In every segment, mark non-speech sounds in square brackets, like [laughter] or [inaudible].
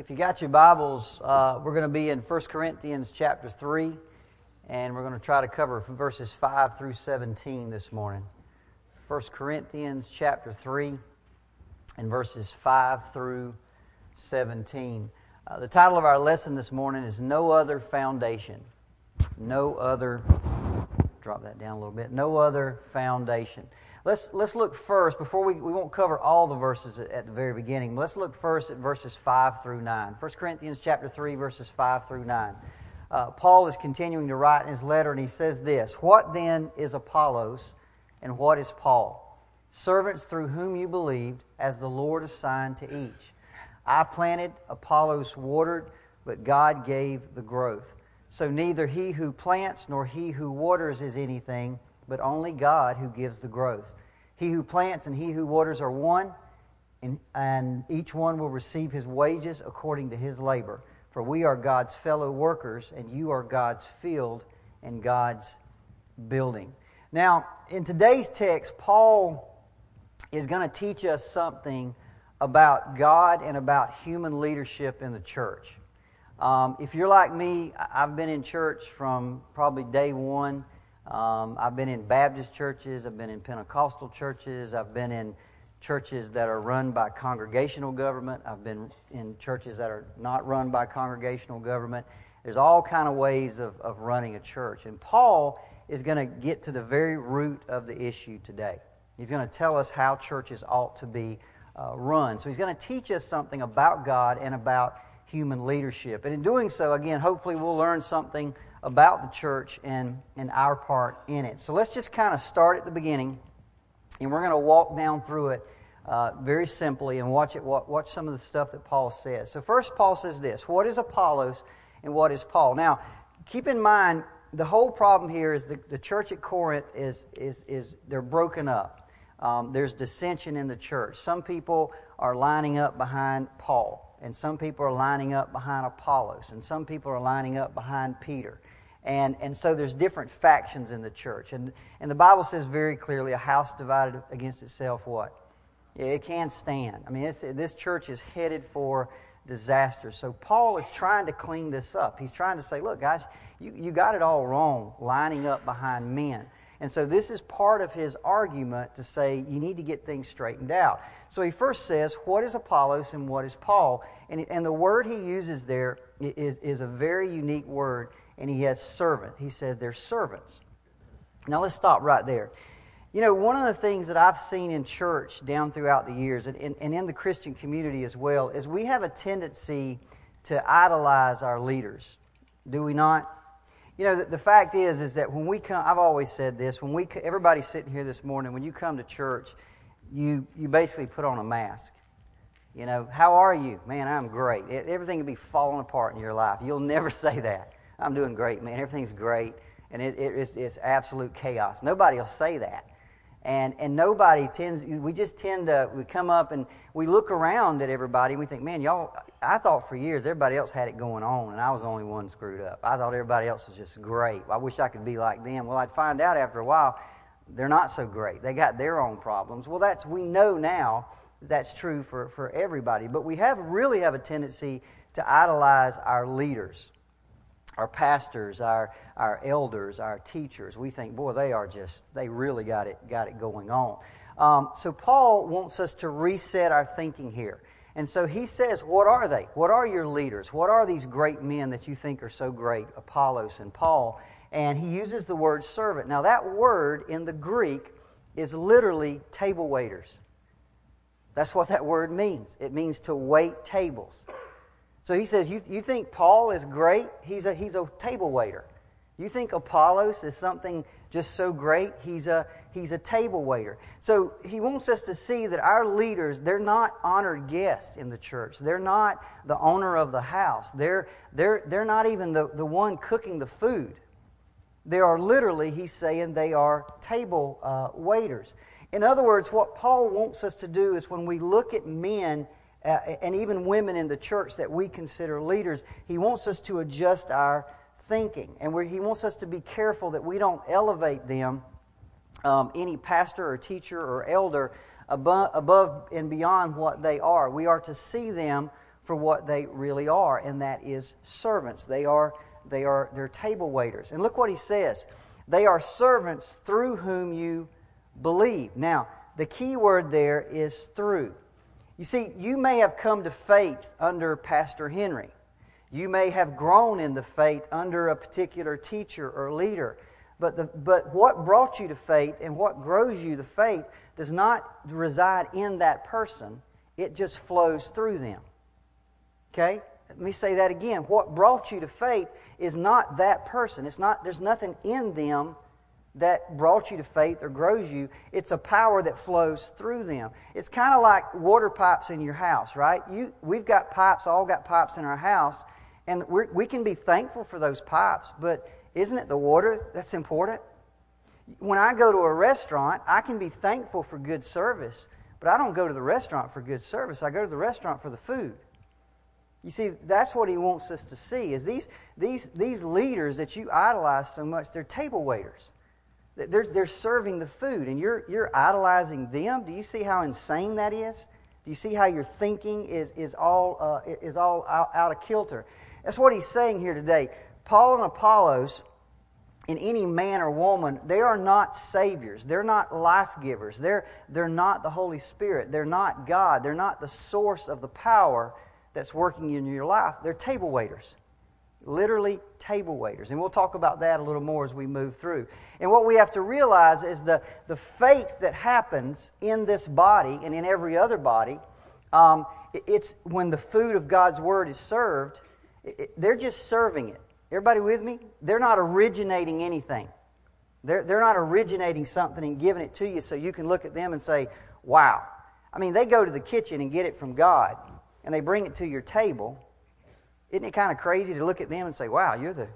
If you got your Bibles, uh, we're going to be in 1 Corinthians chapter 3, and we're going to try to cover verses 5 through 17 this morning. 1 Corinthians chapter 3 and verses 5 through 17. Uh, the title of our lesson this morning is No Other Foundation. No Other, drop that down a little bit. No Other Foundation. Let's, let's look first, before we, we won't cover all the verses at, at the very beginning, let's look first at verses 5 through 9. 1 Corinthians chapter 3, verses 5 through 9. Uh, Paul is continuing to write in his letter, and he says this What then is Apollos, and what is Paul? Servants through whom you believed, as the Lord assigned to each. I planted, Apollos watered, but God gave the growth. So neither he who plants nor he who waters is anything but only God who gives the growth. He who plants and he who waters are one, and, and each one will receive his wages according to his labor. For we are God's fellow workers, and you are God's field and God's building. Now, in today's text, Paul is going to teach us something about God and about human leadership in the church. Um, if you're like me, I've been in church from probably day one um, I've been in Baptist churches, I've been in Pentecostal churches, I've been in churches that are run by congregational government, I've been in churches that are not run by congregational government. There's all kind of ways of, of running a church. And Paul is going to get to the very root of the issue today. He's going to tell us how churches ought to be uh, run. So he's going to teach us something about God and about human leadership. And in doing so, again, hopefully we'll learn something about the church and, and our part in it. So let's just kind of start at the beginning, and we're going to walk down through it uh, very simply and watch it. Watch some of the stuff that Paul says. So first, Paul says this: What is Apollos and what is Paul? Now, keep in mind the whole problem here is the, the church at Corinth is is is they're broken up. Um, there's dissension in the church. Some people are lining up behind Paul, and some people are lining up behind Apollos, and some people are lining up behind Peter. And, and so there's different factions in the church. And, and the Bible says very clearly a house divided against itself, what? It can't stand. I mean, this church is headed for disaster. So Paul is trying to clean this up. He's trying to say, look, guys, you, you got it all wrong lining up behind men. And so this is part of his argument to say you need to get things straightened out. So he first says, what is Apollos and what is Paul? And, and the word he uses there is, is a very unique word and he has servant. He says they're servants. Now let's stop right there. You know, one of the things that I've seen in church down throughout the years and, and, and in the Christian community as well is we have a tendency to idolize our leaders. Do we not? You know, the, the, fact is, is that when we come, I've always said this, when we, everybody's sitting here this morning, when you come to church, you, you basically put on a mask. You know, how are you? Man, I'm great. Everything will be falling apart in your life. You'll [laughs] never say that. I'm doing great, man. Everything's great. And it, it, it's, it's absolute chaos. Nobody will say that. And, and nobody tends, we just tend to, we come up and we look around at everybody and we think, man, y'all, I thought for years everybody else had it going on and I was the only one screwed up. I thought everybody else was just great. I wish I could be like them. Well, I'd find out after a while they're not so great. They got their own problems. Well, that's, we know now that's true for, for everybody. But we have really have a tendency to idolize our leaders our pastors, our, our elders, our teachers, we think, boy, they are just, they really got it, got it going on. Um, so Paul wants us to reset our thinking here. And so he says, What are they? What are your leaders? What are these great men that you think are so great, Apollos and Paul? And he uses the word servant. Now, that word in the Greek is literally table waiters. That's what that word means. It means to wait tables. So he says, you, you think Paul is great? He's a, he's a table waiter. You think Apollos is something just so great? He's a, he's a table waiter. So he wants us to see that our leaders, they're not honored guests in the church. They're not the owner of the house. They're, they're, they're not even the, the one cooking the food. They are literally, he's saying, they are table uh, waiters. In other words, what Paul wants us to do is when we look at men uh, and even women in the church that we consider leaders, he wants us to adjust our thinking. And he wants us to be careful that we don't elevate them, um, any pastor or teacher or elder, above, above and beyond what they are. We are to see them for what they really are, and that is servants. They are, they are they're table waiters. And look what he says. They are servants through whom you believe. Now, the key word there is through. You see, you may have come to faith under Pastor Henry. You may have grown in the faith under a particular teacher or leader. But, the, but what brought you to faith and what grows you to faith does not reside in that person, it just flows through them. Okay? Let me say that again. What brought you to faith is not that person. It's not, there's nothing in them that brought you to faith or grows you. It's a power that flows through them. It's kind of like water pipes in your house, right? You, we've got pipes, all got pipes in our house, and we can be thankful for those pipes, but isn't it the water that's important? When I go to a restaurant, I can be thankful for good service, but I don't go to the restaurant for good service. I go to the restaurant for the food. You see, that's what he wants us to see is these, these, these leaders that you idolize so much, they're table waiters. They're, they're serving the food, and you're, you're idolizing them. Do you see how insane that is? Do you see how your thinking is, is all, uh, is all out, out of kilter? That's what he's saying here today. Paul and Apollos, in any man or woman, they are not saviors. They're not life givers. They're, they're not the Holy Spirit. They're not God. They're not the source of the power that's working in your life. They're table waiters. Literally table waiters. And we'll talk about that a little more as we move through. And what we have to realize is the, the faith that happens in this body and in every other body, um, it's when the food of God's Word is served, it, they're just serving it. Everybody with me? They're not originating anything. They're, they're not originating something and giving it to you so you can look at them and say, wow. I mean, they go to the kitchen and get it from God, and they bring it to your table isn't it kind of crazy to look at them and say, wow, you're the,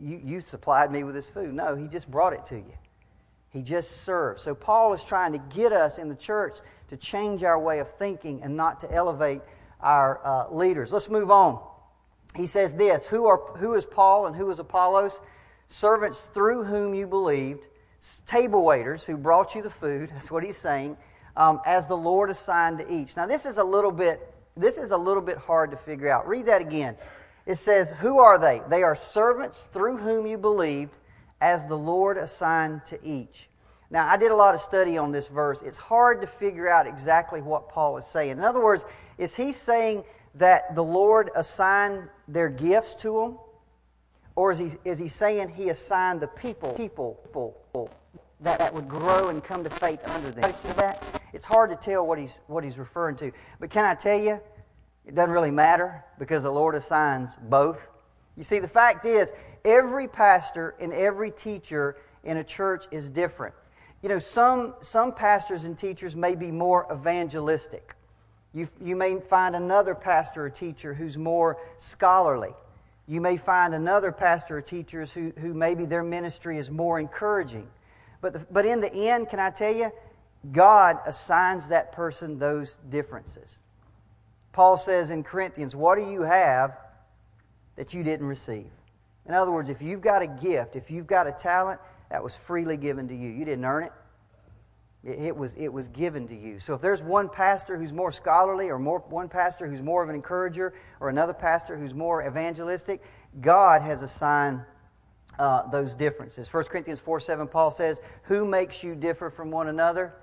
you, you supplied me with this food? No, he just brought it to you. He just served. So Paul is trying to get us in the church to change our way of thinking and not to elevate our uh, leaders. Let's move on. He says this who, are, who is Paul and who is Apollos? Servants through whom you believed, table waiters who brought you the food. [laughs] That's what he's saying. Um, as the Lord assigned to each. Now, this is a little bit this is a little bit hard to figure out. Read that again. It says, Who are they? They are servants through whom you believed, as the Lord assigned to each. Now, I did a lot of study on this verse. It's hard to figure out exactly what Paul is saying. In other words, is he saying that the Lord assigned their gifts to them? Or is he, is he saying he assigned the people, people, people that, that would grow and come to faith under them? See that? It's hard to tell what he's, what he's referring to. But can I tell you, it doesn't really matter because the Lord assigns both. You see, the fact is, every pastor and every teacher in a church is different. You know, some, some pastors and teachers may be more evangelistic. You, you may find another pastor or teacher who's more scholarly. You may find another pastor or teachers who, who maybe their ministry is more encouraging. But, the, but in the end, can I tell you, God assigns that person those differences. Paul says in Corinthians, What do you have that you didn't receive? In other words, if you've got a gift, if you've got a talent, that was freely given to you. You didn't earn it. It, was, it was given to you. So if there's one pastor who's more scholarly, or more, one pastor who's more of an encourager, or another pastor who's more evangelistic, God has assigned uh, those differences. 1 Corinthians 4 7, Paul says, Who makes you differ from one another?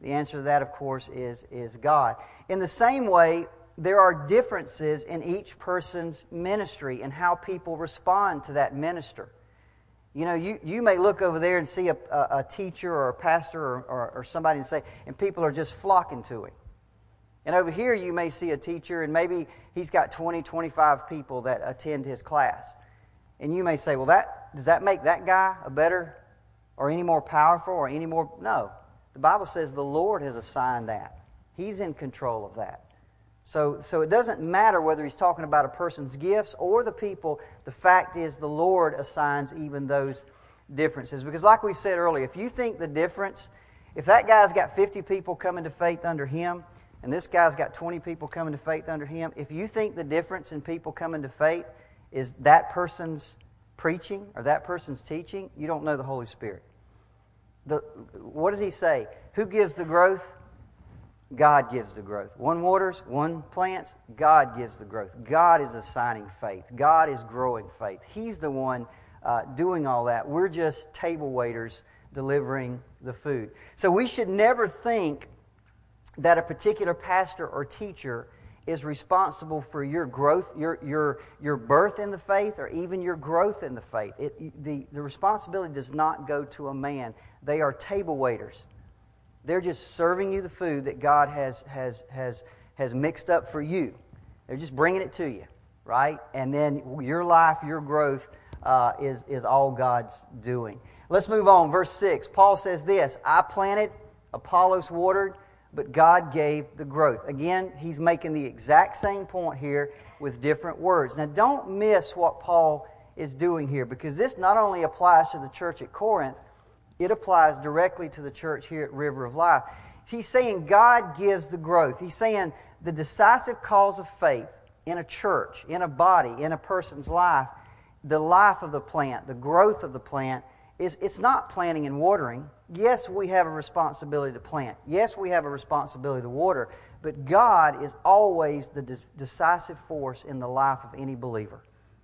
The answer to that, of course, is, is God. In the same way, there are differences in each person's ministry and how people respond to that minister. You know, you, you may look over there and see a, a, a teacher or a pastor or, or, or, somebody and say, and people are just flocking to him. And over here, you may see a teacher and maybe he's got 20, 25 people that attend his class. And you may say, well, that, does that make that guy a better or any more powerful or any more? No. The Bible says the Lord has assigned that. He's in control of that. So, so it doesn't matter whether he's talking about a person's gifts or the people. The fact is, the Lord assigns even those differences. Because, like we said earlier, if you think the difference, if that guy's got 50 people coming to faith under him, and this guy's got 20 people coming to faith under him, if you think the difference in people coming to faith is that person's preaching or that person's teaching, you don't know the Holy Spirit. The, what does he say? Who gives the growth? God gives the growth. One waters, one plants, God gives the growth. God is assigning faith. God is growing faith. He's the one uh, doing all that. We're just table waiters delivering the food. So we should never think that a particular pastor or teacher is responsible for your growth, your, your, your birth in the faith, or even your growth in the faith. It, the, the responsibility does not go to a man. They are table waiters. They're just serving you the food that God has, has, has, has mixed up for you. They're just bringing it to you, right? And then your life, your growth uh, is, is all God's doing. Let's move on. Verse 6. Paul says this I planted, Apollos watered, but God gave the growth. Again, he's making the exact same point here with different words. Now, don't miss what Paul is doing here because this not only applies to the church at Corinth, it applies directly to the church here at River of Life. He's saying God gives the growth. He's saying the decisive cause of faith in a church, in a body, in a person's life, the life of the plant, the growth of the plant, is it's not planting and watering. Yes, we have a responsibility to plant. Yes, we have a responsibility to water. But God is always the decisive force in the life of any believer.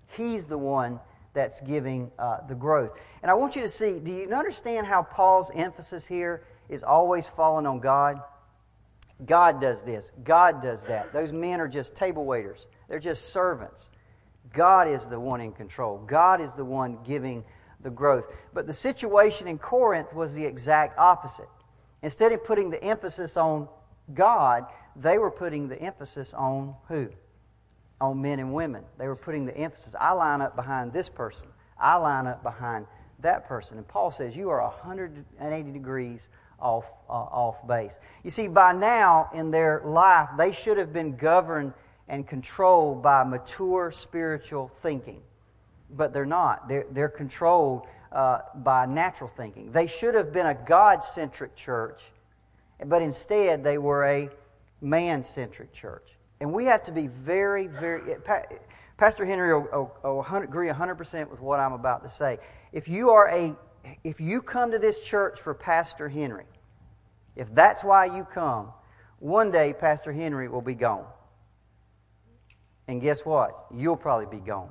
He's the one that's giving uh, the growth. And I want you to see do you understand how Paul's emphasis here is always falling on God? God does this, God does that. Those men are just table waiters, they're just servants. God is the one in control, God is the one giving the growth. But the situation in Corinth was the exact opposite. Instead of putting the emphasis on God, they were putting the emphasis on who? on men and women. They were putting the emphasis. I line up behind this person. I line up behind that person. And Paul says you are 180 degrees off, uh, off base. You see, by now in their life, they should have been governed and controlled by mature spiritual thinking. But they're not. They're, they're controlled uh, by natural thinking. They should have been a God centric church, but instead they were a man centric church. And we have to be very, very. Pastor Henry will, will, will agree 100% with what I'm about to say. If you are a, if you come to this church for Pastor Henry, if that's why you come, one day Pastor Henry will be gone. And guess what? You'll probably be gone.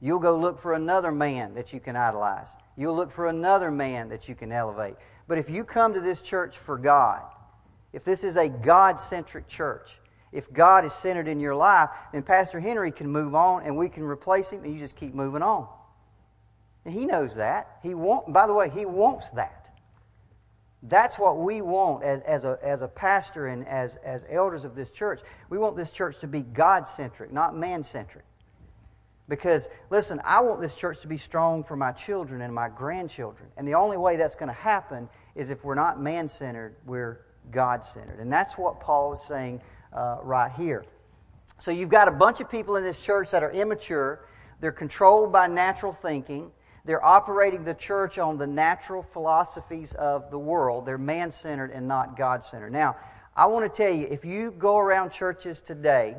You'll go look for another man that you can idolize. You'll look for another man that you can elevate. But if you come to this church for God, if this is a God centric church, if God is centered in your life, then Pastor Henry can move on and we can replace him and you just keep moving on. And he knows that. He want, by the way, he wants that. That's what we want as, as, a, as a pastor and as, as elders of this church. We want this church to be God centric, not man centric. Because, listen, I want this church to be strong for my children and my grandchildren. And the only way that's going to happen is if we're not man centered, we're God centered. And that's what Paul is saying uh, right here. So you've got a bunch of people in this church that are immature. They're controlled by natural thinking. They're operating the church on the natural philosophies of the world. They're man centered and not God centered. Now, I want to tell you if you go around churches today,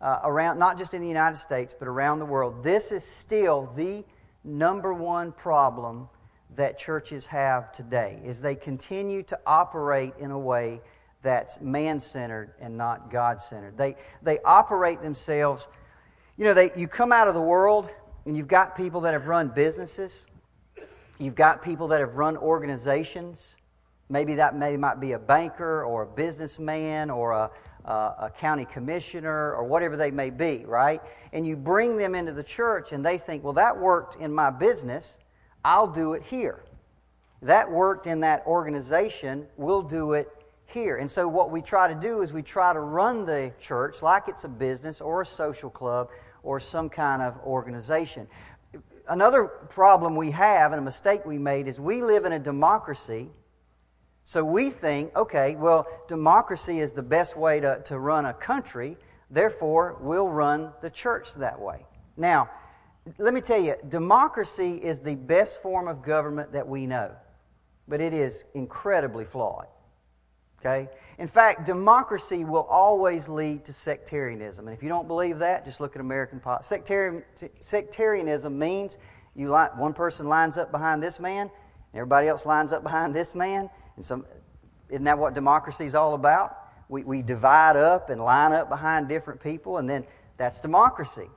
uh, around not just in the United States, but around the world, this is still the number one problem that churches have today is they continue to operate in a way that's man centered and not God centered. They, they operate themselves, you know, they, you come out of the world and you've got people that have run businesses, you've got people that have run organizations. Maybe that may, might be a banker or a businessman or a, a, a county commissioner or whatever they may be, right? And you bring them into the church and they think, well, that worked in my business, I'll do it here. That worked in that organization, we'll do it here. And so, what we try to do is we try to run the church like it's a business or a social club or some kind of organization. Another problem we have and a mistake we made is we live in a democracy. So we think, okay, well, democracy is the best way to, to run a country, therefore, we'll run the church that way. Now, let me tell you, democracy is the best form of government that we know, but it is incredibly flawed. Okay? In fact, democracy will always lead to sectarianism. And if you don't believe that, just look at American politics. Sectarian, sectarianism means you line, one person lines up behind this man, and everybody else lines up behind this man. And some, isn't that what democracy is all about? we, we divide up and line up behind different people, and then that's democracy.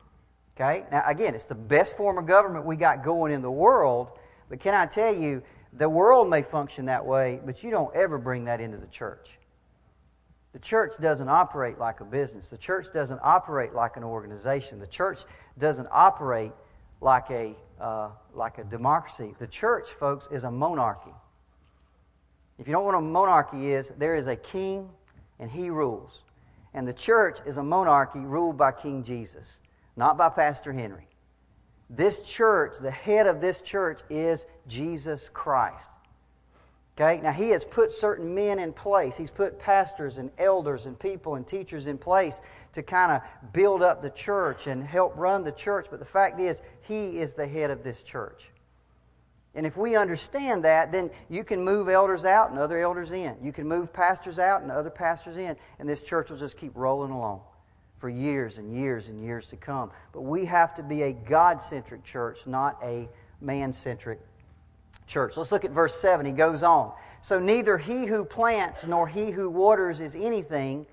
Okay? Now, again, it's the best form of government we got going in the world, but can I tell you, the world may function that way, but you don't ever bring that into the church. The church doesn't operate like a business. The church doesn't operate like an organization. The church doesn't operate like a, uh, like a democracy. The church, folks, is a monarchy. If you don't know what a monarchy is, there is a king and he rules. And the church is a monarchy ruled by King Jesus, not by Pastor Henry. This church, the head of this church is Jesus Christ. Okay? Now, he has put certain men in place. He's put pastors and elders and people and teachers in place to kind of build up the church and help run the church. But the fact is, he is the head of this church. And if we understand that, then you can move elders out and other elders in. You can move pastors out and other pastors in. And this church will just keep rolling along for years and years and years to come. But we have to be a God centric church, not a man centric church. Let's look at verse 7. He goes on. So neither he who plants nor he who waters is anything,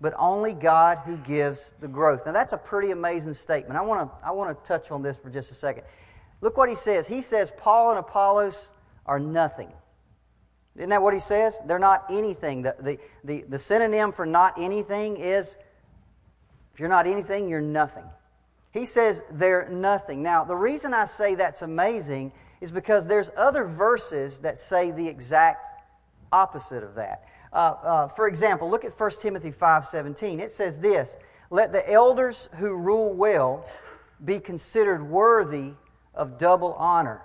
but only God who gives the growth. Now that's a pretty amazing statement. I want to I want to touch on this for just a second. Look what he says. He says Paul and Apollos are nothing. Isn't that what he says? They're not anything. The, the, the, the synonym for not anything is if you're not anything, you're nothing. He says they're nothing. Now, the reason I say that's amazing is because there's other verses that say the exact opposite of that. Uh, uh, for example, look at 1 Timothy 5.17. It says this, Let the elders who rule well be considered worthy of double honor,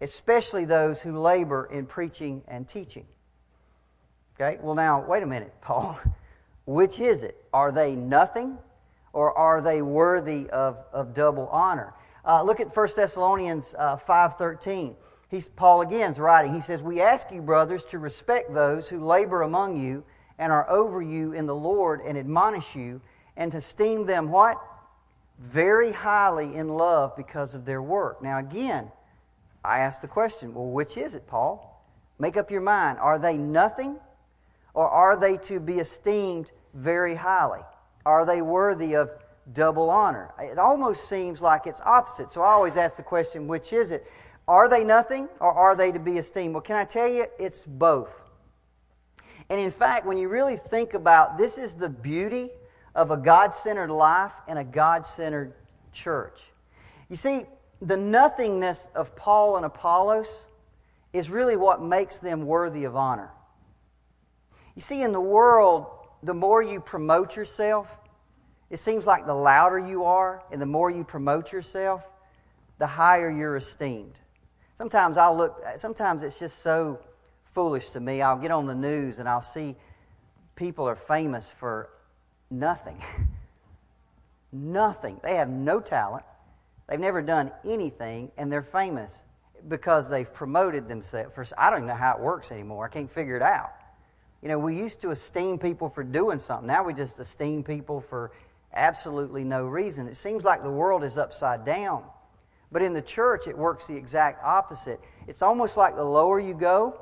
especially those who labor in preaching and teaching. Okay, well, now, wait a minute, [laughs] Paul. Which is it? Are they nothing or are they worthy of, of double honor? Uh, look at 1 Thessalonians uh, 5.13. He's, Paul again is writing. He says, We ask you, brothers, to respect those who labor among you and are over you in the Lord and admonish you, and to esteem them what? Very highly in love because of their work. Now, again, I ask the question well, which is it, Paul? Make up your mind. Are they nothing, or are they to be esteemed very highly? Are they worthy of double honor? It almost seems like it's opposite. So I always ask the question, which is it? Are they nothing or are they to be esteemed? Well, can I tell you, it's both. And in fact, when you really think about this is the beauty of a God centered life and a God centered church. You see, the nothingness of Paul and Apollos is really what makes them worthy of honor. You see, in the world, the more you promote yourself, it seems like the louder you are and the more you promote yourself, the higher you're esteemed. Sometimes I'll look, sometimes it's just so foolish to me. I'll get on the news and I'll see people are famous for nothing. [laughs] nothing. They have no talent. They've never done anything and they're famous because they've promoted themselves. For, I don't even know how it works anymore. I can't figure it out. You know, we used to esteem people for doing something. Now we just esteem people for absolutely no reason. It seems like the world is upside down. But in the church, it works the exact opposite. It's almost like the lower you go,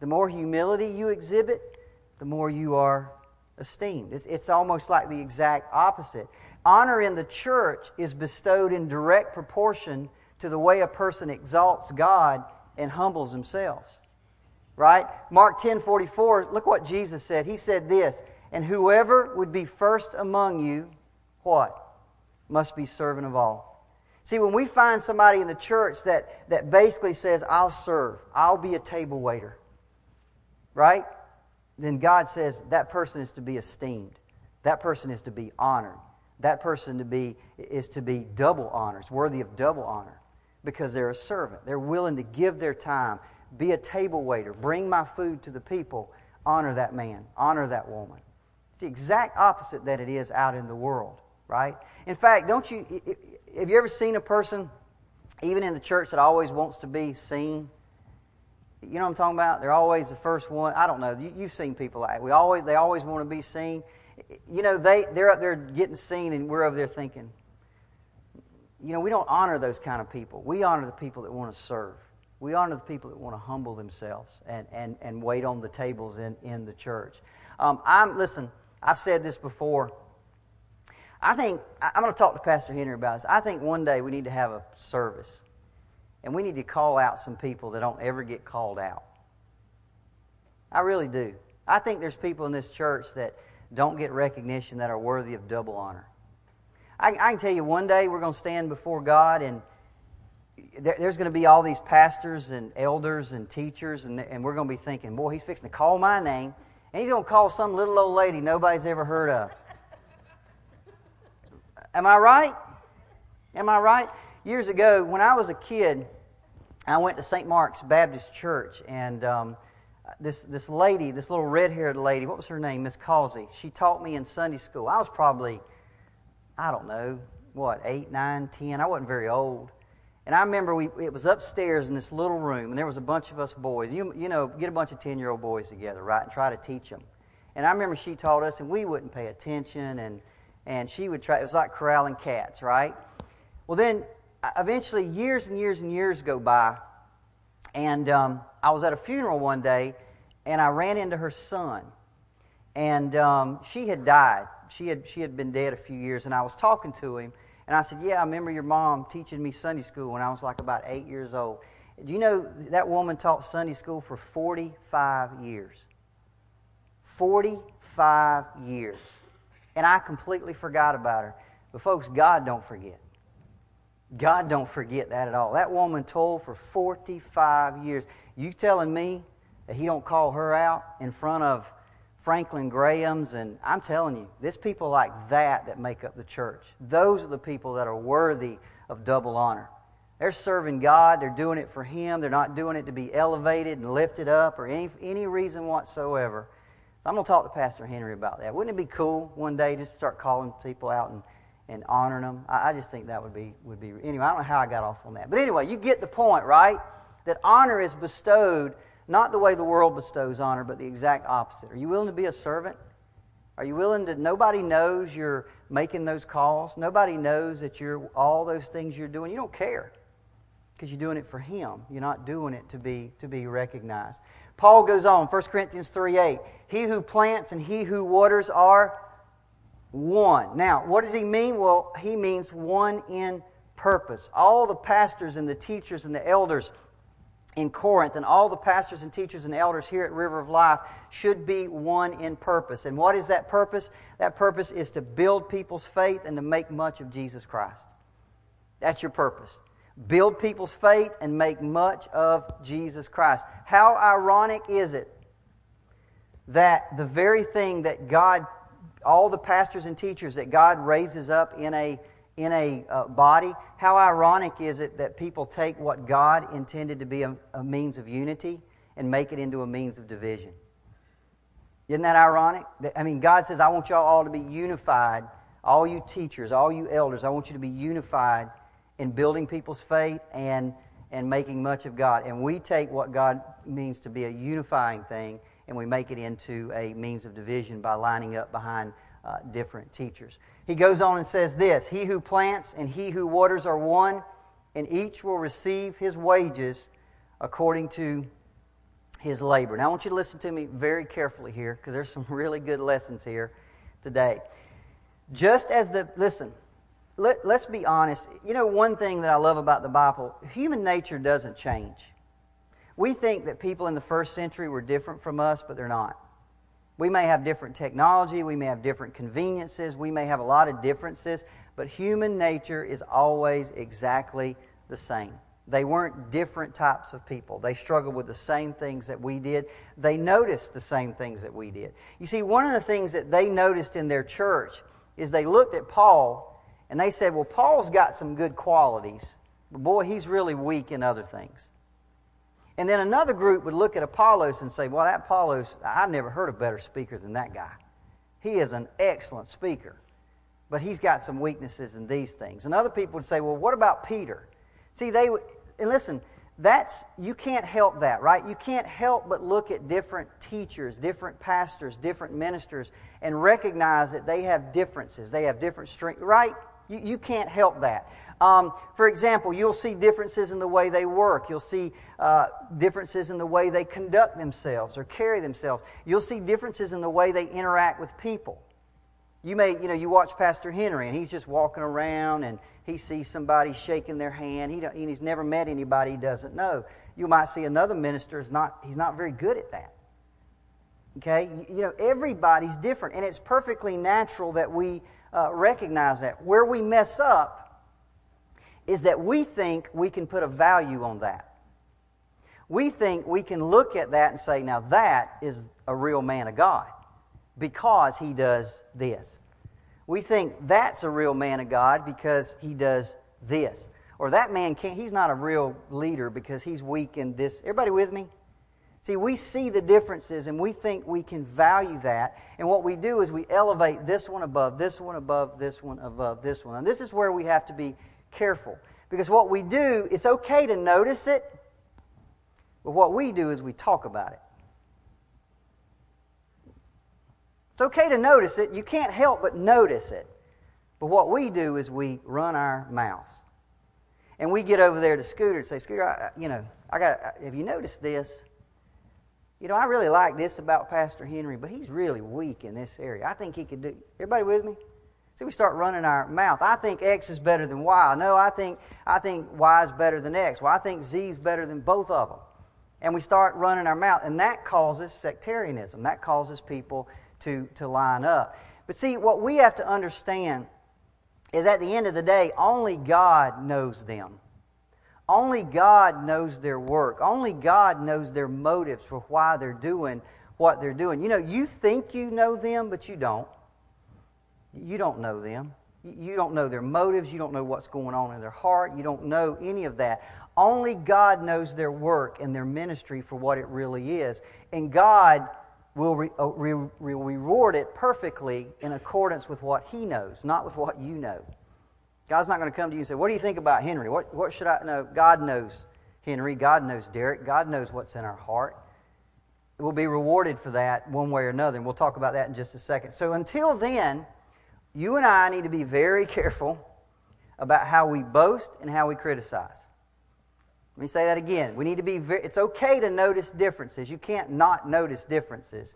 the more humility you exhibit, the more you are esteemed. It's, it's almost like the exact opposite. Honor in the church is bestowed in direct proportion to the way a person exalts God and humbles themselves right? Mark 10 44, look what Jesus said. He said this, and whoever would be first among you, what? Must be servant of all. See, when we find somebody in the church that, that basically says, I'll serve, I'll be a table waiter, right? Then God says that person is to be esteemed. That person is to be honored. That person to be, is to be double honors, worthy of double honor, because they're a servant. They're willing to give their time be a table waiter, bring my food to the people, honor that man, honor that woman. It's the exact opposite that it is out in the world, right? In fact, don't you, have you ever seen a person, even in the church, that always wants to be seen? You know what I'm talking about? They're always the first one. I don't know. You, have seen people like we always they always want to be seen. You know they they're up there getting seen, and we're over there thinking. You know we don't honor those kind of people. We honor the people that want to serve. We honor the people that want to humble themselves and, and, and wait on the tables in, in the church. Um, I'm listen. I've said this before. I think I'm going to talk to Pastor Henry about this. I think one day we need to have a service, and we need to call out some people that don't ever get called out. I really do. I think there's people in this church that don't get recognition that are worthy of double honor. I, I can tell you one day we're going to stand before God and there, there's going to be all these pastors and elders and teachers, and, and we're going to be thinking, boy, he's fixing to call my name, and he's going to call some little old lady nobody's ever heard of. Am I right? Am I right? Years ago, when I was a kid, I went to St. Mark's Baptist Church, and um, this, this lady, this little red haired lady, what was her name? Miss Causey. She taught me in Sunday school. I was probably, I don't know, what, eight, nine, ten. I wasn't very old. And I remember we, it was upstairs in this little room, and there was a bunch of us boys. You, you know, get a bunch of 10 year old boys together, right, and try to teach them. And I remember she taught us, and we wouldn't pay attention, and, and she would try, it was like corralling cats, right? Well, then eventually, years and years and years go by, and um, I was at a funeral one day, and I ran into her son. And um, she had died. She had, she had been dead a few years, and I was talking to him and I said, Yeah, I remember your mom teaching me Sunday school when I was like about eight years old. Do you know that woman taught Sunday school for 45 years? 45 years. And I completely forgot about her. But folks, God don't forget. God don't forget that at all. That woman told for 45 years. You telling me that he don't call her out in front of Franklin Grahams, and I'm telling you, there's people like that that make up the church. Those are the people that are worthy of double honor. They're serving God, they're doing it for Him, they're not doing it to be elevated and lifted up or any, any reason whatsoever. So I'm going to talk to Pastor Henry about that. Wouldn't it be cool one day to start calling people out and, and honoring them? I, I just think that would be, would be. Anyway, I don't know how I got off on that. But anyway, you get the point, right? That honor is bestowed not the way the world bestows honor, but the exact opposite. Are you willing to be a servant? Are you willing to? Nobody knows you're making those calls. Nobody knows that you're all those things you're doing. You don't care because you're doing it for Him. You're not doing it to be to be recognized. Paul goes on, 1 Corinthians 3 8. He who plants and he who waters are one. Now, what does he mean? Well, he means one in purpose. All the pastors and the teachers and the elders in Corinth, and all the pastors and teachers and elders here at River of Life should be one in purpose. And what is that purpose? That purpose is to build people's faith and to make much of Jesus Christ. That's your purpose. Build people's faith and make much of Jesus Christ. How ironic is it that the very thing that God, all the pastors and teachers that God raises up in a in a uh, body, how ironic is it that people take what God intended to be a, a means of unity and make it into a means of division? Isn't that ironic? I mean, God says, I want y'all all to be unified. All you teachers, all you elders, I want you to be unified in building people's faith and, and making much of God. And we take what God means to be a unifying thing and we make it into a means of division by lining up behind uh, different teachers. He goes on and says this He who plants and he who waters are one, and each will receive his wages according to his labor. Now, I want you to listen to me very carefully here because there's some [laughs] really good lessons here today. Just as the, listen, let, let's be honest. You know, one thing that I love about the Bible human nature doesn't change. We think that people in the first century were different from us, but they're not. We may have different technology, we may have different conveniences, we may have a lot of differences, but human nature is always exactly the same. They weren't different types of people. They struggled with the same things that we did. They noticed the same things that we did. You see, one of the things that they noticed in their church is they looked at Paul and they said, Well, Paul's got some good qualities, but boy, he's really weak in other things. And then another group would look at Apollos and say, Well, that Apollos, I've never heard a better speaker than that guy. He is an excellent speaker, but he's got some weaknesses in these things. And other people would say, Well, what about Peter? See, they and listen, that's, you can't help that, right? You can't help but look at different teachers, different pastors, different ministers, and recognize that they have differences. They have different strengths, right? You, you can't help that. Um, for example, you'll see differences in the way they work. You'll see uh, differences in the way they conduct themselves or carry themselves. You'll see differences in the way they interact with people. You may, you know, you watch Pastor Henry and he's just walking around and he sees somebody shaking their hand. He and he's never met anybody he doesn't know. You might see another minister is not, he's not very good at that. Okay? You know, everybody's different and it's perfectly natural that we uh, recognize that. Where we mess up is that we think we can put a value on that. We think we can look at that and say, now that is a real man of God because he does this. We think that's a real man of God because he does this. Or that man can't, he's not a real leader because he's weak in this. Everybody with me? See, we see the differences and we think we can value that. And what we do is we elevate this one above, this one above, this one above, this one. And this is where we have to be careful. Because what we do, it's okay to notice it, but what we do is we talk about it. It's okay to notice it. You can't help but notice it. But what we do is we run our mouths. And we get over there to Scooter and say, Scooter, I, you know, I got. Have you noticed this? You know, I really like this about Pastor Henry, but he's really weak in this area. I think he could do. Everybody with me? See, we start running our mouth. I think X is better than Y. No, I think I think Y is better than X. Well, I think Z is better than both of them. And we start running our mouth, and that causes sectarianism. That causes people to to line up. But see, what we have to understand is at the end of the day, only God knows them. Only God knows their work. Only God knows their motives for why they're doing what they're doing. You know, you think you know them, but you don't. You don't know them. You don't know their motives. You don't know what's going on in their heart. You don't know any of that. Only God knows their work and their ministry for what it really is. And God will re- uh, re- reward it perfectly in accordance with what He knows, not with what you know. God's not going to come to you and say, What do you think about Henry? What, what should I know? God knows Henry. God knows Derricke. God knows what's in our heart. We'll be rewarded for that one way or another, and we'll talk about that in just a second. So until then, you and I need to be very careful about how we boast and how we criticize. Let me say that again. We need to be very, it's okay to notice differences. You can't not notice differences.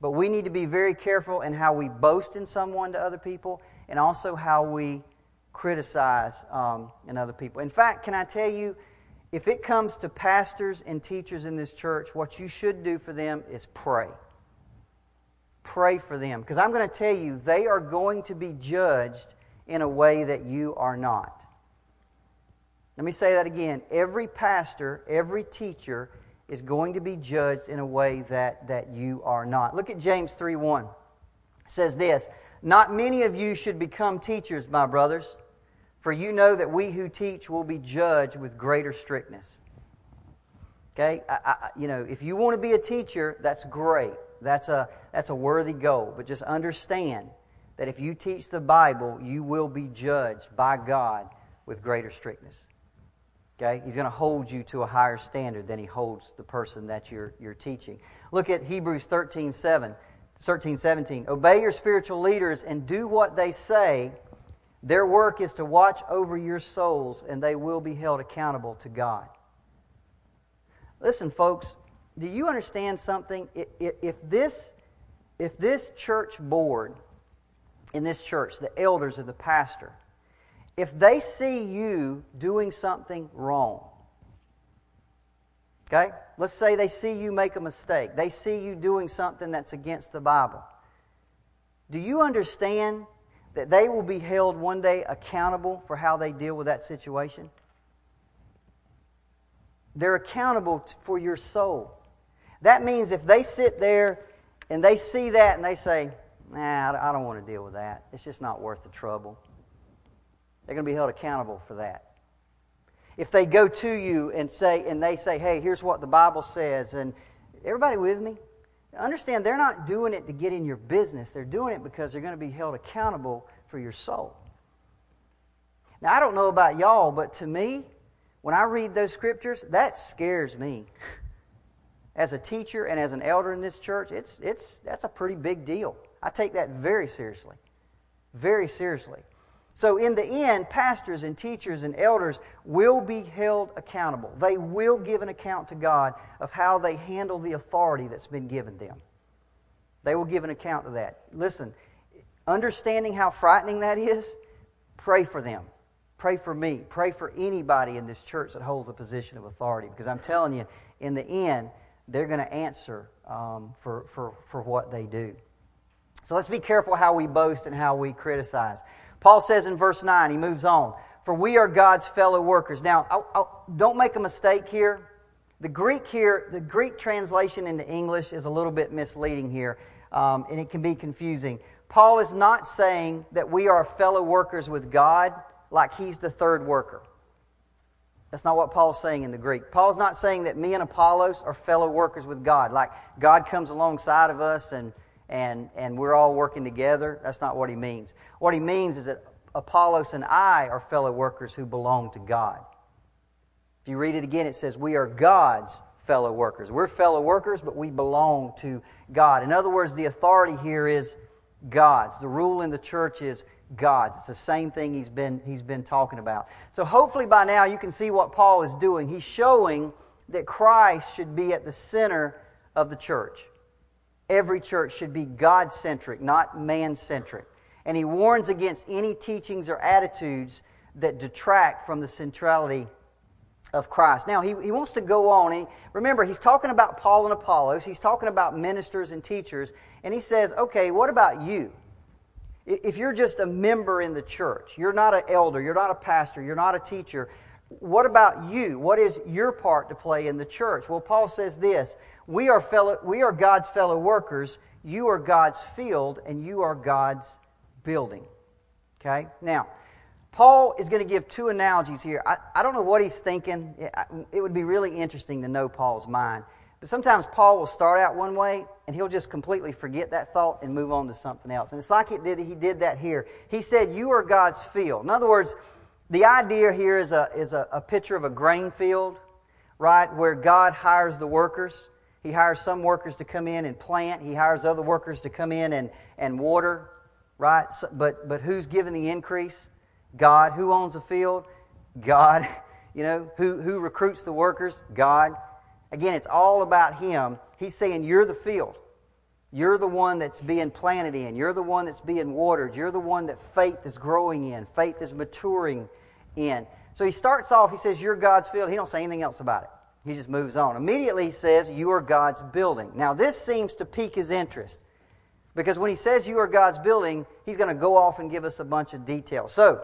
But we need to be very careful in how we boast in someone to other people and also how we criticize um, in other people. In fact, can I tell you, if it comes to pastors and teachers in this church, what you should do for them is pray. Pray for them. Because I'm going to tell you, they are going to be judged in a way that you are not. Let me say that again. Every pastor, every teacher is going to be judged in a way that, that you are not. Look at James 3 1. It says this Not many of you should become teachers, my brothers for you know that we who teach will be judged with greater strictness. Okay? I, I, you know, if you want to be a teacher, that's great. That's a, that's a worthy goal. But just understand that if you teach the Bible, you will be judged by God with greater strictness. Okay? He's going to hold you to a higher standard than he holds the person that you're, you're teaching. Look at Hebrews 13, 7, 13, 17. Obey your spiritual leaders and do what they say their work is to watch over your souls, and they will be held accountable to God. Listen, folks, do you understand something? If this, if this church board in this church, the elders and the pastor, if they see you doing something wrong, okay? Let's say they see you make a mistake, they see you doing something that's against the Bible. Do you understand that they will be held one day accountable for how they deal with that situation? They're accountable for your soul. That means if they sit there and they see that and they say, nah, I don't want to deal with that. It's just not worth the trouble. They're going to be held accountable for that. If they go to you and say, and they say, hey, here's what the Bible says, and everybody with me? Understand, they're not doing it to get in your business. They're doing it because they're going to be held accountable for your soul. Now, I don't know about y'all, but to me, when I read those scriptures, that scares me. [laughs] As a teacher and as an elder in this church, it's, it's, that's a pretty big deal. I take that very seriously. Very seriously. So, in the end, pastors and teachers and elders will be held accountable. They will give an account to God of how they handle the authority that's been given them. They will give an account of that. Listen, understanding how frightening that is, pray for them. Pray for me. Pray for anybody in this church that holds a position of authority. Because I'm telling you, in the end, they're going to answer um, for, for, for what they do. So let's be careful how we boast and how we criticize. Paul says in verse 9, he moves on, For we are God's fellow workers. Now, I, I, don't make a mistake here. The Greek here, the Greek translation into English is a little bit misleading here, um, and it can be confusing. Paul is not saying that we are fellow workers with God like he's the third worker. That's not what Paul's saying in the Greek. Paul's not saying that me and Apollos are fellow workers with God, like God comes alongside of us and and, and we're all working together. That's not what he means. What he means is that Apollos and I are fellow workers who belong to God. If you read it again, it says, We are God's fellow workers. We're fellow workers, but we belong to God. In other words, the authority here is God's. The rule in the church is God's. It's the same thing he's been, he's been talking about. So hopefully by now you can see what Paul is doing. He's showing that Christ should be at the center of the church every church should be God centric, not man centric. And he warns against any teachings or attitudes that detract from the centrality of Christ. Now, he, he wants to go on. He, remember, he's talking about Paul and Apollos, he's talking about ministers and teachers, and he says, okay, what about you? If you're just a member in the church, you're not an elder, you're not a pastor, you're not a teacher, what about you? What is your part to play in the church? Well, Paul says this we are, fellow, we are God's fellow workers, you are God's field, and you are God's building. Okay? Now, Paul is going to give two analogies here. I, I don't know what he's thinking. It, it would be really interesting to know Paul's mind. But sometimes Paul will start out one way and he'll just completely forget that thought and move on to something else. And it's like it did, he did that here. He said, You are God's field. In other words, the idea here is a, is a, a picture of a grain field, right, where God hires the workers. He hires some workers to come in and plant. He hires other workers to come in and, and water, right? So, but, but who's giving the increase? God. Who owns the field? God. [laughs] You know, who, who recruits the workers? God. Again, it's all about Him. He's saying, You're the field. You're the one that's being planted in. You're the one that's being watered. You're the one that faith is growing in. Faith is maturing in. So he starts off, he says, You're God's field. He don't say anything else about it. He just moves on. Immediately he says, You are God's building. Now this seems to pique his interest. Because when he says you are God's building, he's going to go off and give us a bunch of details. So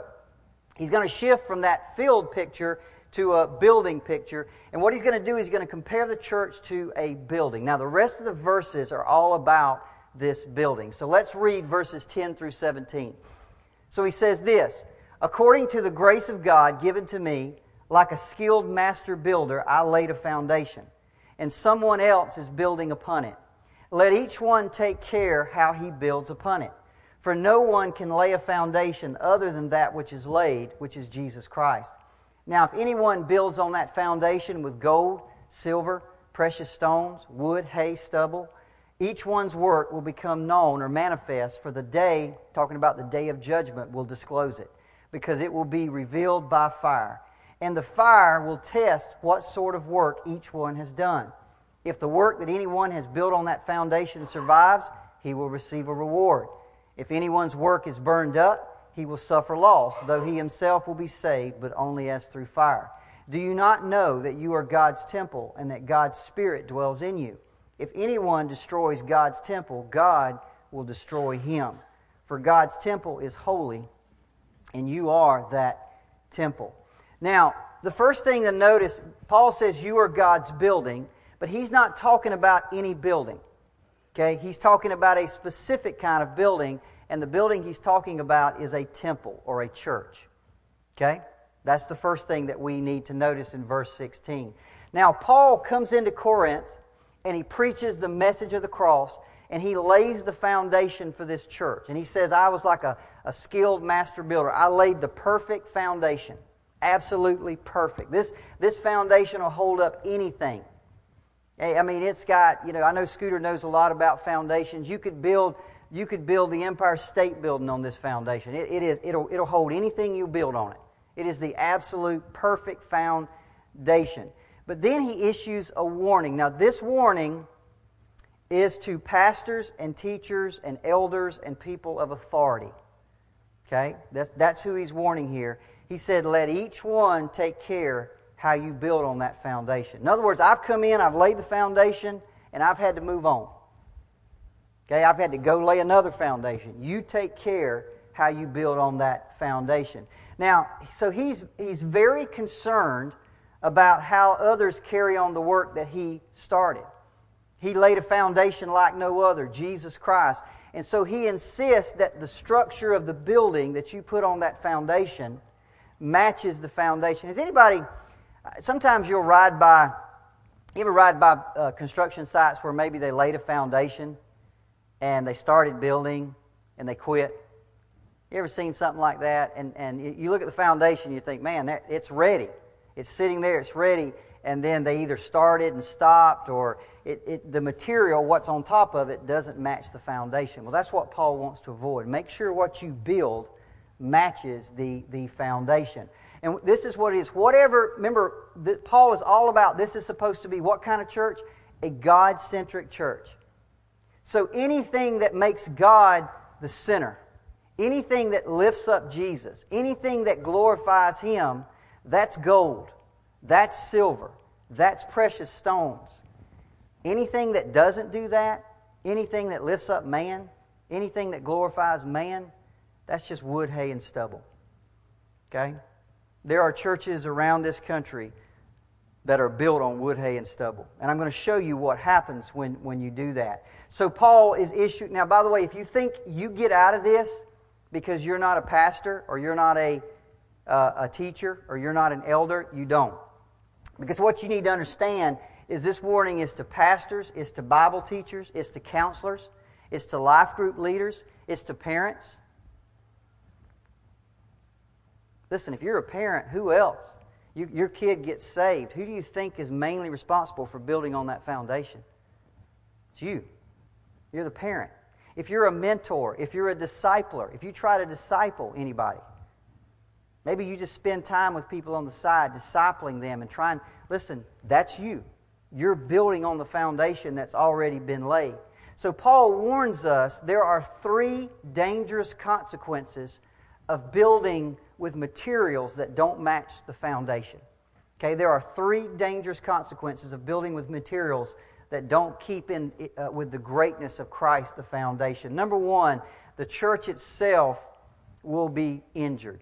he's going to shift from that field picture to a building picture. And what he's going to do is he's going to compare the church to a building. Now, the rest of the verses are all about this building. So let's read verses 10 through 17. So he says this According to the grace of God given to me, like a skilled master builder, I laid a foundation, and someone else is building upon it. Let each one take care how he builds upon it. For no one can lay a foundation other than that which is laid, which is Jesus Christ. Now, if anyone builds on that foundation with gold, silver, precious stones, wood, hay, stubble, each one's work will become known or manifest, for the day, talking about the day of judgment, will disclose it because it will be revealed by fire. And the fire will test what sort of work each one has done. If the work that anyone has built on that foundation survives, he will receive a reward. If anyone's work is burned up, he will suffer loss, though he himself will be saved, but only as through fire. Do you not know that you are God's temple and that God's Spirit dwells in you? If anyone destroys God's temple, God will destroy him. For God's temple is holy, and you are that temple. Now, the first thing to notice, Paul says you are God's building, but he's not talking about any building. Okay? He's talking about a specific kind of building, and the building he's talking about is a temple or a church. Okay? That's the first thing that we need to notice in verse 16. Now, Paul comes into Corinth and he preaches the message of the cross and he lays the foundation for this church. And he says, I was like a, a skilled master builder. I laid the perfect foundation. Absolutely perfect. This, this foundation will hold up anything. I mean, it's got, you know, I know Scooter knows a lot about foundations. You could build you could build the Empire State Building on this foundation. It, it is, it'll, it'll hold anything you build on it. It is the absolute perfect foundation. But then he issues a warning. Now, this warning is to pastors and teachers and elders and people of authority. Okay? That's, that's who he's warning here. He said, Let each one take care how you build on that foundation. In other words, I've come in, I've laid the foundation, and I've had to move on. Okay, I've had to go lay another foundation. You take care how you build on that foundation. Now, so he's, he's very concerned about how others carry on the work that he started. He laid a foundation like no other, Jesus Christ. And so he insists that the structure of the building that you put on that foundation matches the foundation. Has anybody, sometimes you'll ride by, you ever ride by uh, construction sites where maybe they laid a foundation and they started building and they quit? You ever seen something like that? And, and you look at the foundation, you think, man, that, it's ready. It's sitting there, it's ready. And then they either started and stopped, or it, it, the material, what's on top of it, doesn't match the foundation. Well, that's what Paul wants to avoid. Make sure what you build matches the, the foundation. And this is what it is. Whatever, remember, Paul is all about this is supposed to be what kind of church? A God centric church. So anything that makes God the center, anything that lifts up Jesus, anything that glorifies Him, that's gold, that's silver, that's precious stones. Anything that doesn't do that, anything that lifts up man, anything that glorifies man, that's just wood, hay, and stubble. Okay? There are churches around this country that are built on wood, hay, and stubble. And I'm going to show you what happens when, when you do that. So Paul is issued. Now, by the way, if you think you get out of this because you're not a pastor or you're not a, uh, a teacher or you're not an elder, you don't. Because what you need to understand is this warning is to pastors, it's to Bible teachers, it's to counselors, it's to life group leaders, it's to parents, Listen, if you're a parent, who else? You, your kid gets saved. Who do you think is mainly responsible for building on that foundation? It's you. You're the parent. If you're a mentor, if you're a discipler, if you try to disciple anybody, maybe you just spend time with people on the side, discipling them and trying. Listen, that's you. You're building on the foundation that's already been laid. So Paul warns us there are three dangerous consequences of building with materials that don't match the foundation. Okay, there are three dangerous consequences of building with materials that don't keep in uh, with the greatness of Christ, the foundation. Number one, the church itself will be injured.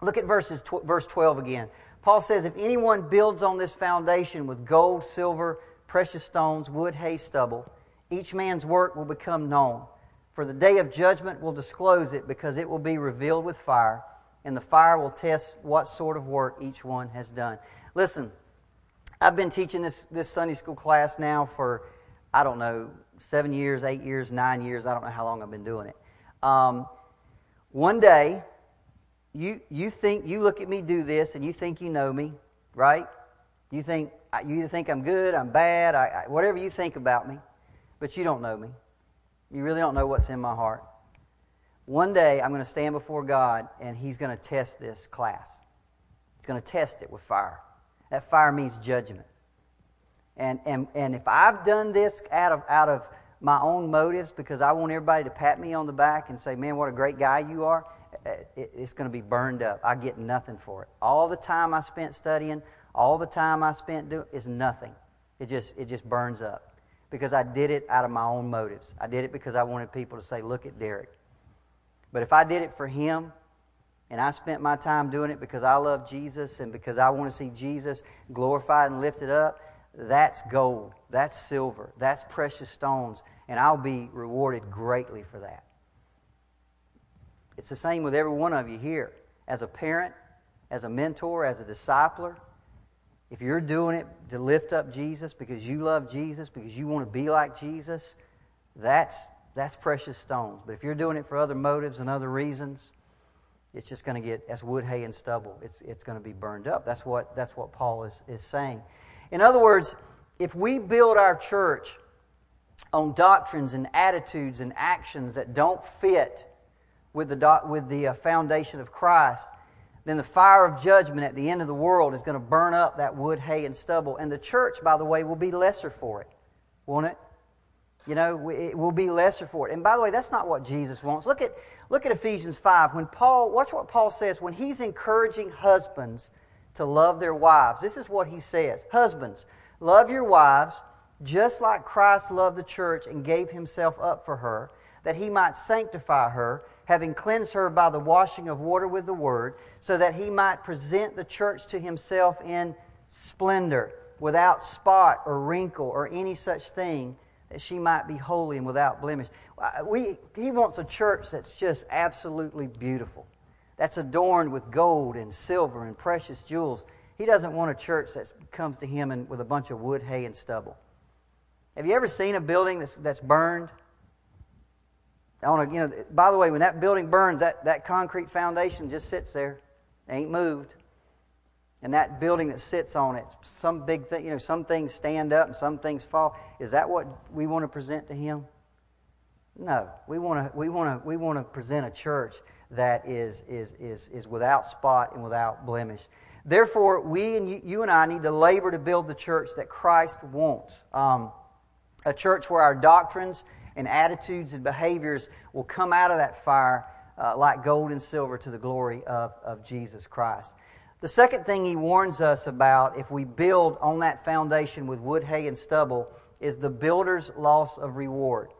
Look at verses tw- verse 12 again. Paul says, If anyone builds on this foundation with gold, silver, precious stones, wood, hay, stubble, each man's work will become known. For the day of judgment will disclose it because it will be revealed with fire and the fire will test what sort of work each one has done. Listen, I've been teaching this, this Sunday school class now for, I don't know, seven years, eight years, nine years. I don't know how long I've been doing it. Um, one day, you, you think, you look at me do this and you think you know me, right? You think, you think I'm good, I'm bad, I, I, whatever you think about me, but you don't know me. You really don't know what's in my heart. One day I'm going to stand before God and He's going to test this class. He's going to test it with fire. That fire means judgment. And, and, and if I've done this out of, out of my own motives because I want everybody to pat me on the back and say, man, what a great guy you are, eh, eh, it, it's going to be burned up. I get nothing for it. All the time I spent studying, all the time I spent doing is nothing. It just, it just burns up because I did it out of my own motives. I did it because I wanted people to say, look at Derricke. But if I did it for Him, and I spent my time doing it because I love Jesus and because I want to see Jesus glorified and lifted up, that's gold. That's silver. That's precious stones. And I'll be rewarded greatly for that. It's the same with every one of you here. As a parent, as a mentor, as a discipler, if you're doing it to lift up Jesus because you love Jesus, because you want to be like Jesus, that's that's precious stones. But if you're doing it for other motives and other reasons, it's just going to get as wood, hay, and stubble. It's, it's going to be burned up. That's what, that's what Paul is, is saying. In other words, if we build our church on doctrines and attitudes and actions that don't fit with the, do- with the uh, foundation of Christ, then the fire of judgment at the end of the world is going to burn up that wood, hay, and stubble. And the church, by the way, will be lesser for it, won't it? You know, it will be lesser for it. And by the way, that's not what Jesus wants. Look at, look at Ephesians 5. When Paul, watch what Paul says when he's encouraging husbands to love their wives. This is what he says Husbands, love your wives just like Christ loved the church and gave himself up for her, that he might sanctify her, having cleansed her by the washing of water with the word, so that he might present the church to himself in splendor, without spot or wrinkle or any such thing, that she might be holy and without blemish. Uh, we, he wants a church that's just absolutely beautiful, that's adorned with gold and silver and precious jewels. He doesn't want a church that comes to him and, with a bunch of wood, hay, and stubble. Have you ever seen a building that's, that's burned? I want to, you know, by the way, when that building burns, that, that concrete foundation just sits there, ain't moved. And that building that sits on it, some big thing, you know, some things stand up and some things fall. Is that what we want to present to Him? No, we want to, we want to, we want to present a church that is, is, is, is without spot and without blemish. Therefore, we and you, you and I need to labor to build the church that Christ wants. Um, a church where our doctrines and attitudes and behaviors will come out of that fire uh, like gold and silver to the glory of, of Jesus Christ. The second thing he warns us about if we build on that foundation with wood, hay, and stubble is the builder's loss of reward.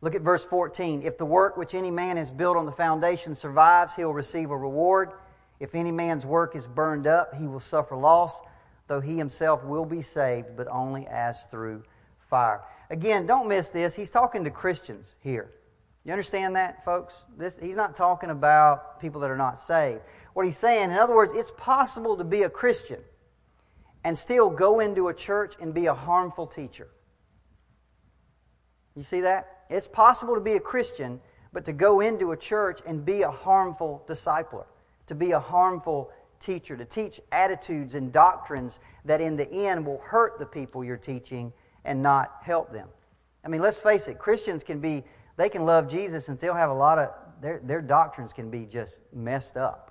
Look at verse 14. If the work which any man has built on the foundation survives, he will receive a reward. If any man's work is burned up, he will suffer loss, though he himself will be saved, but only as through fire. Again, don't miss this. He's talking to Christians here. You understand that, folks? This, he's not talking about people that are not saved. What he's saying, in other words, it's possible to be a Christian and still go into a church and be a harmful teacher. You see that? It's possible to be a Christian, but to go into a church and be a harmful discipler, to be a harmful teacher, to teach attitudes and doctrines that in the end will hurt the people you're teaching and not help them. I mean, let's face it, Christians can be, they can love Jesus and still have a lot of, their, their doctrines can be just messed up,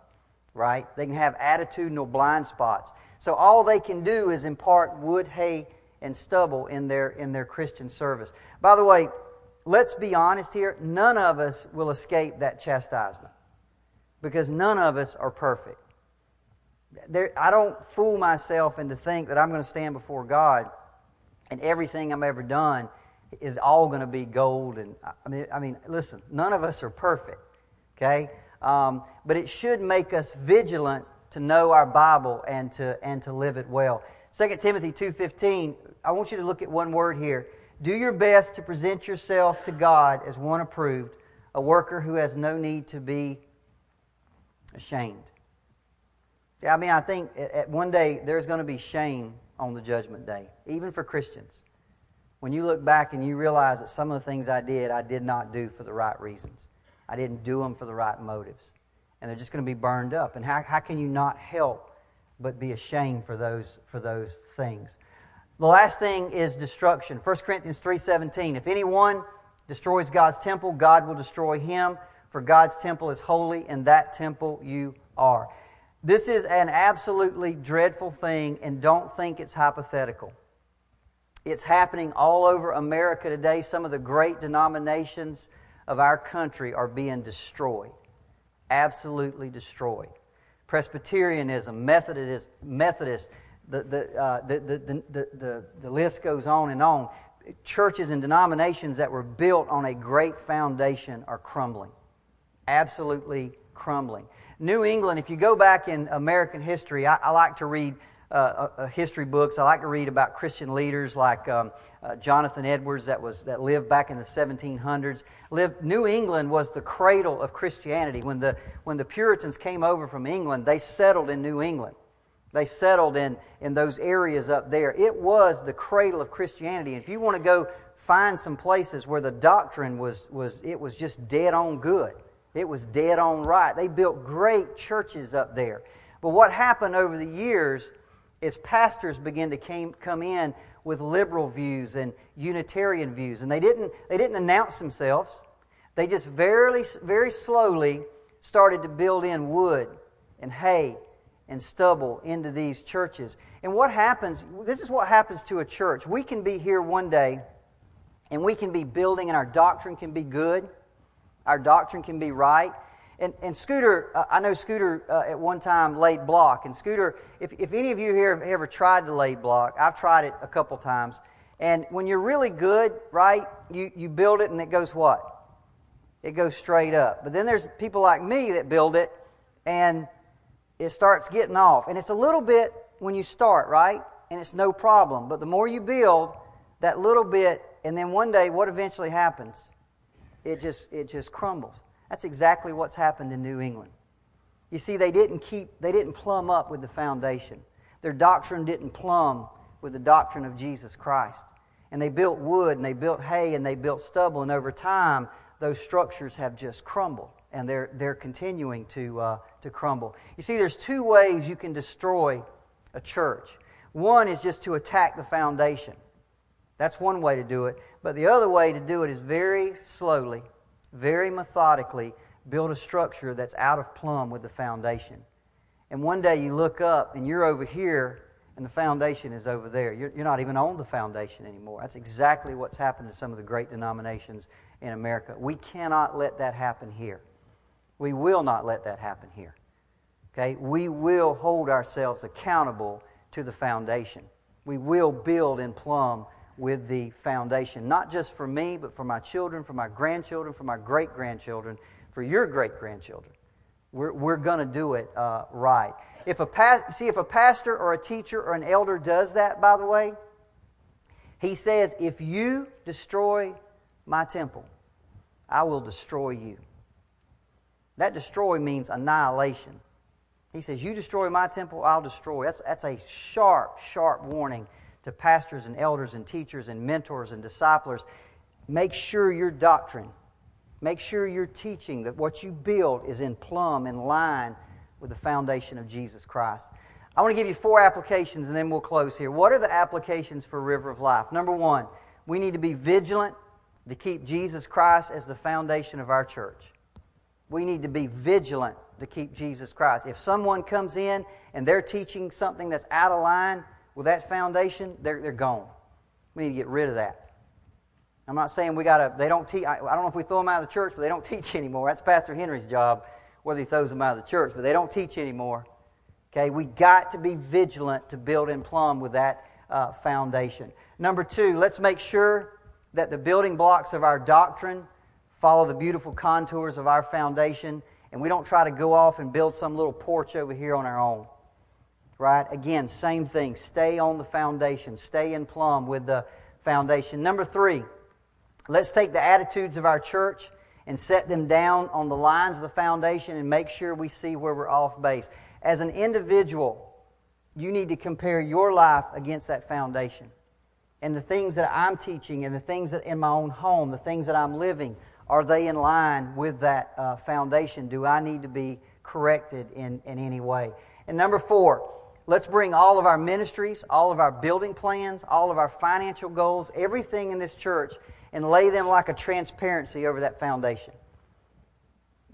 right? They can have attitudinal blind spots. So all they can do is impart wood, hay, and stubble in their, in their Christian service. By the way, let's be honest here, none of us will escape that chastisement because none of us are perfect. There, I don't fool myself into think that I'm going to stand before God and everything I'm ever done is all going to be gold. And I mean, I mean, listen, none of us are perfect, okay? Um, but it should make us vigilant to know our Bible and to and to live it well. 2 Timothy two fifteen. I want you to look at one word here. Do your best to present yourself to God as one approved, a worker who has no need to be ashamed. Yeah, I mean, I think at one day there's going to be shame on the judgment day, even for Christians. When you look back and you realize that some of the things I did, I did not do for the right reasons. I didn't do them for the right motives. And they're just going to be burned up. And how, how can you not help but be ashamed for those, for those things? The last thing is destruction. 1 Corinthians 3.17, If anyone destroys God's temple, God will destroy him, for God's temple is holy, and that temple you are. This is an absolutely dreadful thing, and don't think it's hypothetical. It's happening all over America today. Some of the great denominations of our country are being destroyed, absolutely destroyed. Presbyterianism, Methodist, Methodist the, the, uh, the, the, the, the, the list goes on and on. Churches and denominations that were built on a great foundation are crumbling, absolutely crumbling. New England, if you go back in American history, I, I like to read uh, uh, history books. I like to read about Christian leaders like um, uh, Jonathan Edwards that, was, that lived back in the 1700s. Lived, New England was the cradle of Christianity. When the, when the Puritans came over from England, they settled in New England. They settled in, in those areas up there. It was the cradle of Christianity. And if you want to go find some places where the doctrine was, was it was just dead on good, it was dead on right. They built great churches up there. But what happened over the years as pastors begin to came, come in with liberal views and Unitarian views. And they didn't, they didn't announce themselves. They just very, very slowly started to build in wood and hay and stubble into these churches. And what happens, this is what happens to a church. We can be here one day and we can be building, and our doctrine can be good, our doctrine can be right. And, and Scooter, uh, I know Scooter uh, at one time laid block. And Scooter, if, if any of you here have ever tried to lay block, I've tried it a couple times. And when you're really good, right, you, you build it and it goes what? It goes straight up. But then there's people like me that build it and it starts getting off. And it's a little bit when you start, right? And it's no problem. But the more you build, that little bit, and then one day what eventually happens? It just it just crumbles. That's exactly what's happened in New England. You see, they didn't keep they didn't plumb up with the foundation. Their doctrine didn't plumb with the doctrine of Jesus Christ. And they built wood and they built hay and they built stubble, and over time those structures have just crumbled and they're, they're continuing to, uh, to crumble. You see, there's two ways you can destroy a church. One is just to attack the foundation. That's one way to do it. But the other way to do it is very slowly, very methodically build a structure that's out of plumb with the foundation. And one day you look up and you're over here and the foundation is over there. You're, you're not even on the foundation anymore. That's exactly what's happened to some of the great denominations in America. We cannot let that happen here. We will not let that happen here. Okay? We will hold ourselves accountable to the foundation. We will build and plumb with the foundation, not just for me, but for my children, for my grandchildren, for my great grandchildren, for your great grandchildren. We're, we're going to do it uh, right. If a pas- see, if a pastor or a teacher or an elder does that, by the way, he says, If you destroy my temple, I will destroy you. That destroy means annihilation. He says, You destroy my temple, I'll destroy. That's, that's a sharp, sharp warning to pastors and elders and teachers and mentors and disciplers. Make sure your doctrine, make sure your teaching, that what you build is in plumb, in line with the foundation of Jesus Christ. I want to give you four applications and then we'll close here. What are the applications for River of Life? Number one, we need to be vigilant to keep Jesus Christ as the foundation of our church we need to be vigilant to keep Jesus Christ. If someone comes in and they're teaching something that's out of line with that foundation, they're, they're gone. We need to get rid of that. I'm not saying we got to, they don't teach, I, I don't know if we throw them out of the church, but they don't [laughs] teach anymore. That's Pastor Henry's job, whether he throws them out of the church, but they don't teach anymore. Okay, we got to be vigilant to build and plumb with that uh, foundation. Number two, let's make sure that the building blocks of our doctrine follow the beautiful contours of our foundation, and we don't try to go off and build some little porch over here on our own. Right? Again, same thing. Stay on the foundation. Stay in plumb with the foundation. Number three, let's take the attitudes of our church and set them down on the lines of the foundation and make sure we see where we're off base. As an individual, you need to compare your life against that foundation. And the things that I'm teaching and the things that in my own home, the things that I'm living, are they in line with that uh, foundation? Do I need to be corrected in, in any way? And number four, let's bring all of our ministries, all of our building plans, all of our financial goals, everything in this church, and lay them like a transparency over that foundation.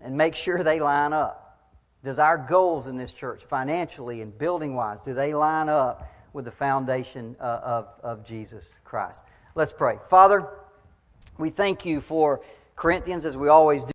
And make sure they line up. Does our goals in this church, financially and building wise, do they line up with the foundation uh, of, of Jesus Christ? Let's pray. Father, we thank you for Corinthians, as we always do.